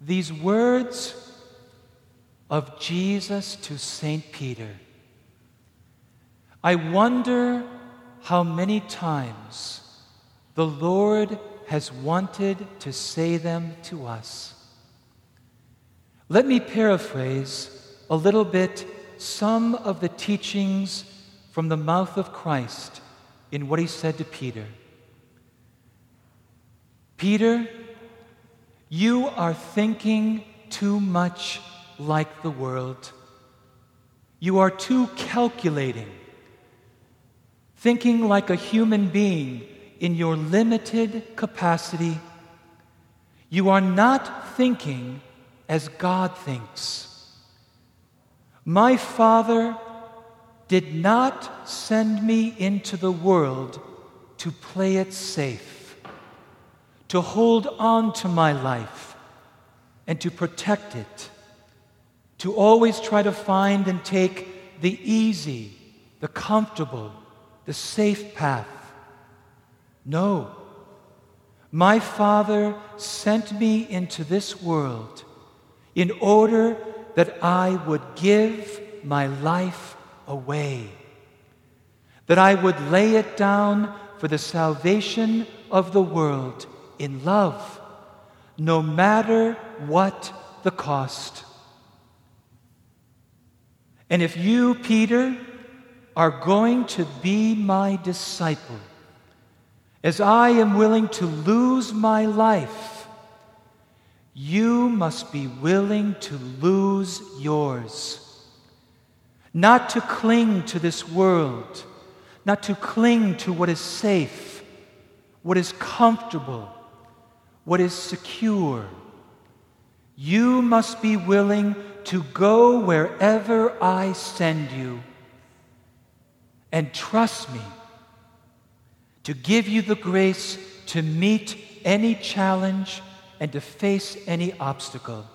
these words of Jesus to St. Peter. I wonder how many times the Lord has wanted to say them to us. Let me paraphrase a little bit some of the teachings from the mouth of Christ in what he said to Peter. Peter, you are thinking too much like the world. You are too calculating, thinking like a human being in your limited capacity. You are not thinking as God thinks. My Father did not send me into the world to play it safe, to hold on to my life and to protect it, to always try to find and take the easy, the comfortable, the safe path. No. My Father sent me into this world in order that I would give my life away, that I would lay it down for the salvation of the world in love, no matter what the cost. And if you, Peter, are going to be my disciple, as I am willing to lose my life, you must be willing to lose yours. Not to cling to this world, not to cling to what is safe, what is comfortable, what is secure. You must be willing to go wherever I send you. And trust me to give you the grace to meet any challenge and to face any obstacle.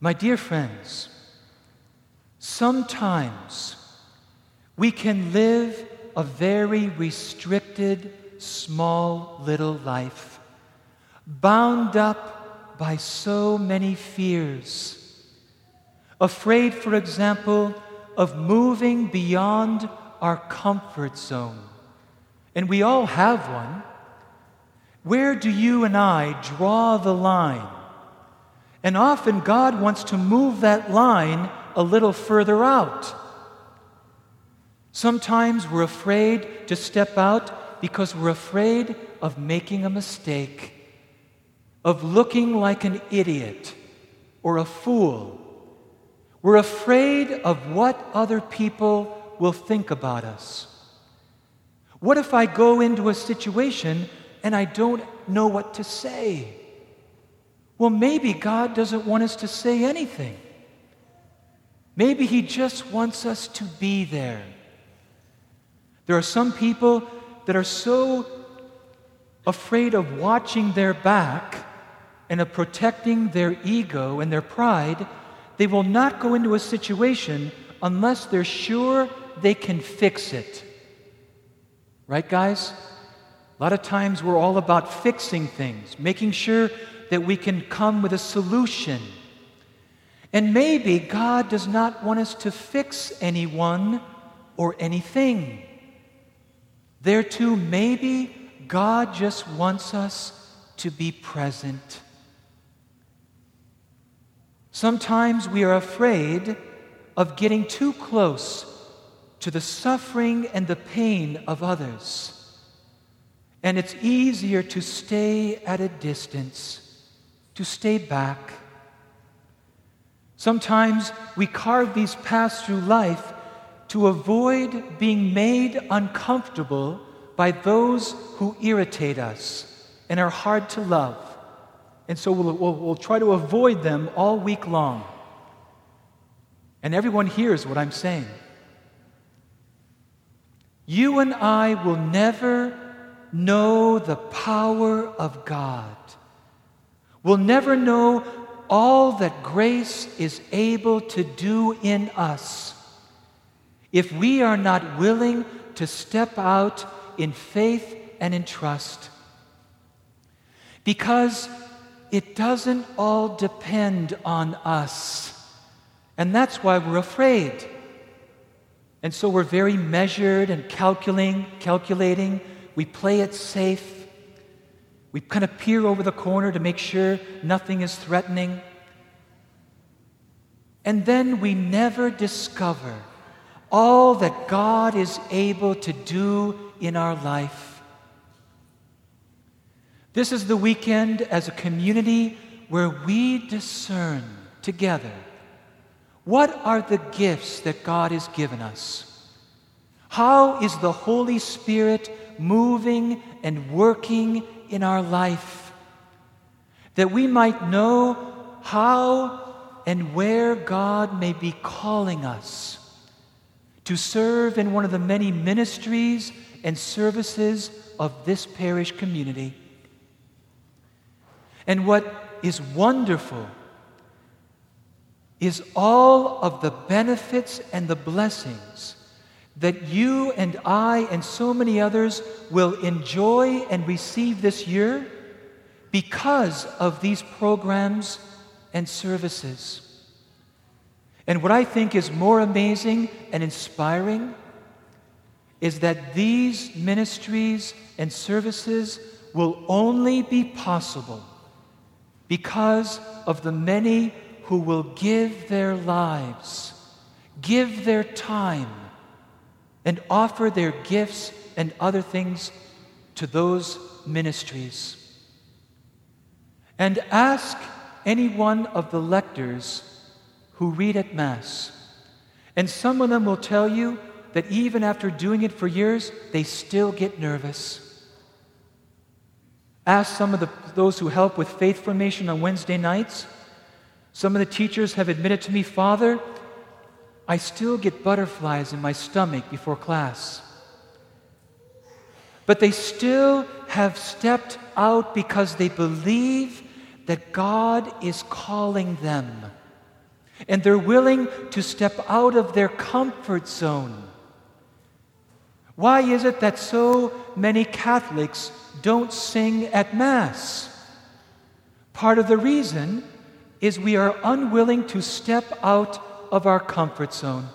My dear friends, Sometimes we can live a very restricted, small little life, bound up by so many fears. Afraid, for example, of moving beyond our comfort zone. And we all have one. Where do you and I draw the line? And often God wants to move that line a little further out. Sometimes we're afraid to step out because we're afraid of making a mistake, of looking like an idiot or a fool. We're afraid of what other people will think about us. What if I go into a situation and I don't know what to say? Well, maybe God doesn't want us to say anything. Maybe He just wants us to be there. There are some people that are so afraid of watching their back and of protecting their ego and their pride, they will not go into a situation unless they're sure they can fix it. Right, guys? A lot of times we're all about fixing things, making sure that we can come with a solution. And maybe God does not want us to fix anyone or anything. There too, maybe God just wants us to be present. Sometimes we are afraid of getting too close to the suffering and the pain of others. And it's easier to stay at a distance, to stay back. Sometimes we carve these paths through life to avoid being made uncomfortable by those who irritate us and are hard to love. And so we'll, we'll, we'll, try to avoid them all week long. And everyone hears what I'm saying. You and I will never know the power of God. We'll never know all that grace is able to do in us if we are not willing to step out in faith and in trust. Because it doesn't all depend on us. And that's why we're afraid. And so we're very measured and calculating, calculating. We play it safe. We kind of peer over the corner to make sure nothing is threatening. And then we never discover all that God is able to do in our life. This is the weekend as a community where we discern together what are the gifts that God has given us. How is the Holy Spirit moving and working in our life? That we might know how and where God may be calling us to serve in one of the many ministries and services of this parish community. And what is wonderful is all of the benefits and the blessings that you and I and so many others will enjoy and receive this year because of these programs and services. And what I think is more amazing and inspiring is that these ministries and services will only be possible because of the many who will give their lives, give their time, and offer their gifts and other things to those ministries. And ask any one of the lectors who read at Mass. And some of them will tell you that even after doing it for years, they still get nervous. Ask some of the, those who help with faith formation on Wednesday nights. Some of the teachers have admitted to me, Father, I still get butterflies in my stomach before class. But they still have stepped out because they believe that God is calling them and they're willing to step out of their comfort zone. Why is it that so many Catholics don't sing at Mass? Part of the reason is we are unwilling to step out of our comfort zone,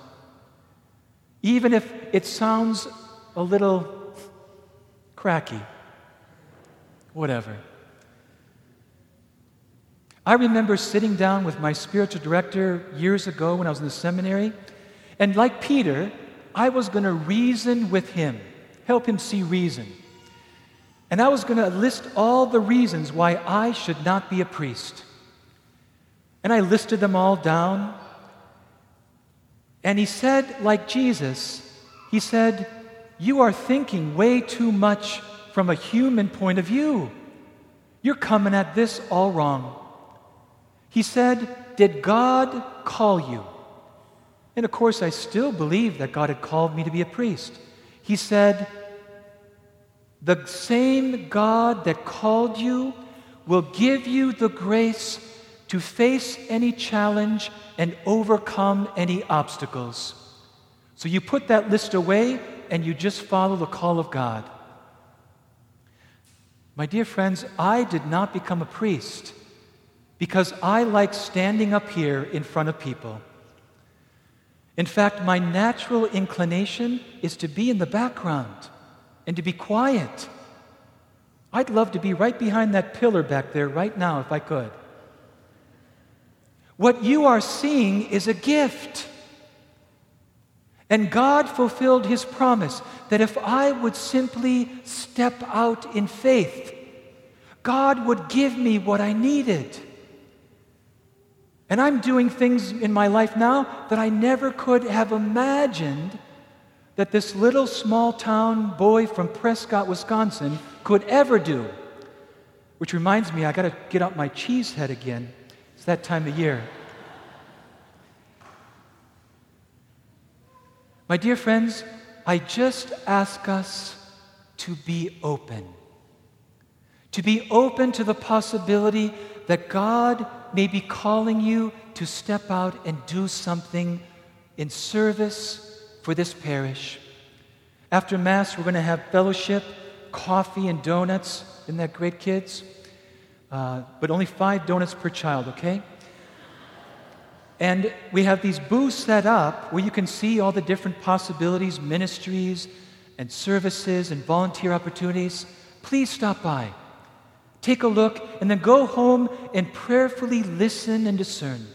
even if it sounds a little cracky. Whatever. I remember sitting down with my spiritual director years ago when I was in the seminary, and like Peter, I was going to reason with him, help him see reason. And I was going to list all the reasons why I should not be a priest. And I listed them all down. And he said, like Jesus, he said, You are thinking way too much from a human point of view. You're coming at this all wrong. He said, Did God call you? And of course, I still believe that God had called me to be a priest. He said, The same God that called you will give you the grace to face any challenge and overcome any obstacles. So you put that list away and you just follow the call of God. My dear friends, I did not become a priest because I like standing up here in front of people. In fact, my natural inclination is to be in the background and to be quiet. I'd love to be right behind that pillar back there right now if I could. What you are seeing is a gift. And God fulfilled his promise that if I would simply step out in faith, God would give me what I needed. And I'm doing things in my life now that I never could have imagined that this little small town boy from Prescott, Wisconsin could ever do. Which reminds me, I got to get out my cheese head again. It's that time of year. My dear friends, I just ask us to be open. To be open to the possibility that God may be calling you to step out and do something in service for this parish. After Mass, we're going to have fellowship, coffee, and donuts. Isn't that great, kids? uh, but only five donuts per child, okay? And we have these booths set up where you can see all the different possibilities, ministries, and services and volunteer opportunities. Please stop by. Take a look and then go home and prayerfully listen and discern.